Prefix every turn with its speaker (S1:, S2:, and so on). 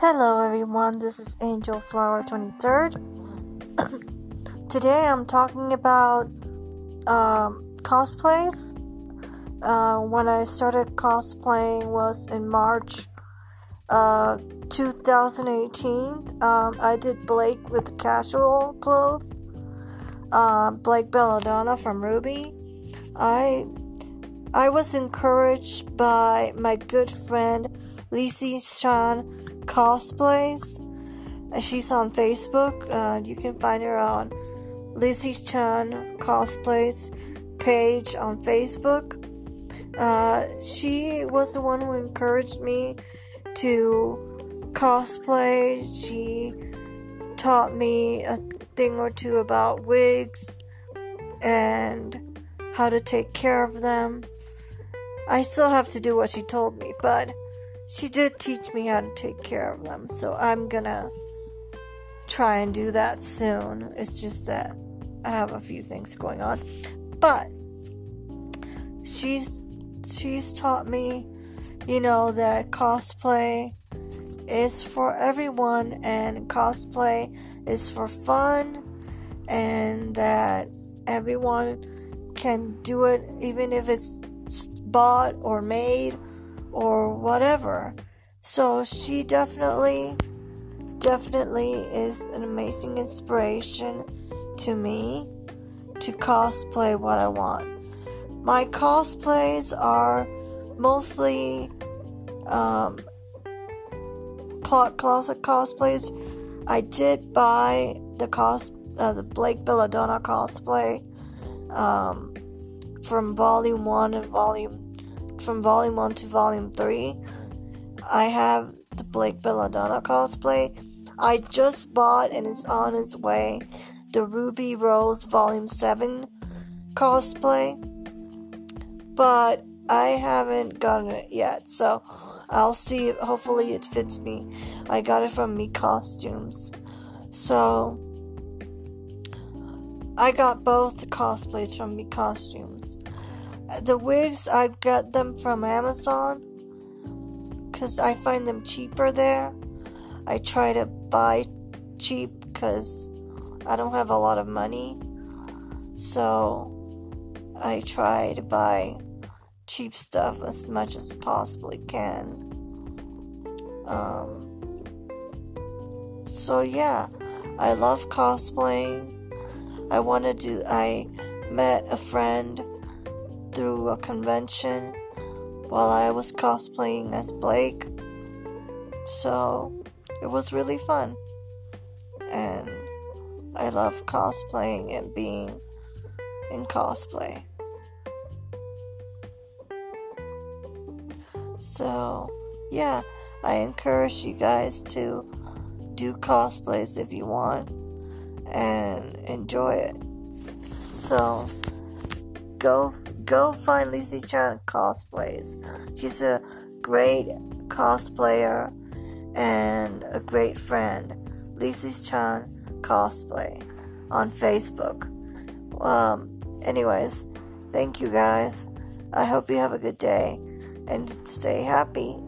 S1: Hello everyone, this is Angel Flower 23rd. Today I'm talking about um, cosplays. Uh, when I started cosplaying was in March uh, 2018. Um, I did Blake with casual clothes. Uh, Blake Belladonna from RWBY. I I was encouraged by my good friend Lizzie Chan Cosplays. She's on Facebook. Uh, you can find her on Lizzie Chan Cosplays page on Facebook. Uh, she was the one who encouraged me to cosplay. She taught me a thing or two about wigs and how to take care of them. I still have to do what she told me, but she did teach me how to take care of them. So I'm gonna try and do that soon. It's just that I have a few things going on. But she's she's taught me, you know, that cosplay is for everyone and cosplay is for fun and that everyone can do it even if it's bought or made or whatever. So she definitely, definitely is an amazing inspiration to me to cosplay what I want. My cosplays are mostly um, closet cosplays. I did buy the cos uh, the Blake Belladonna cosplay um, from Volume One and Volume from Volume 1 to Volume 3. I have the Blake Belladonna cosplay. I just bought and it's on its way the Ruby Rose Volume 7 cosplay. But I haven't gotten it yet, so I'll see. Hopefully, it fits me. I got it from Me Costumes. So, I got both the cosplays from Me Costumes. The wigs, I got them from Amazon because I find them cheaper there. I try to buy cheap because I don't have a lot of money. So I try to buy cheap stuff as much as possibly can. Um, so yeah, I love cosplaying. I wanted to. I met a friend through a convention while I was cosplaying as Blake. So it was really fun. And I love cosplaying and being in cosplay. So, yeah, I encourage you guys to do cosplays if you want and enjoy it. So, go go find Lizzie Chan cosplays. She's a great cosplayer and a great friend. Lizzie Chan cosplay on Facebook. Um, anyways, thank you guys. I hope you have a good day and stay happy.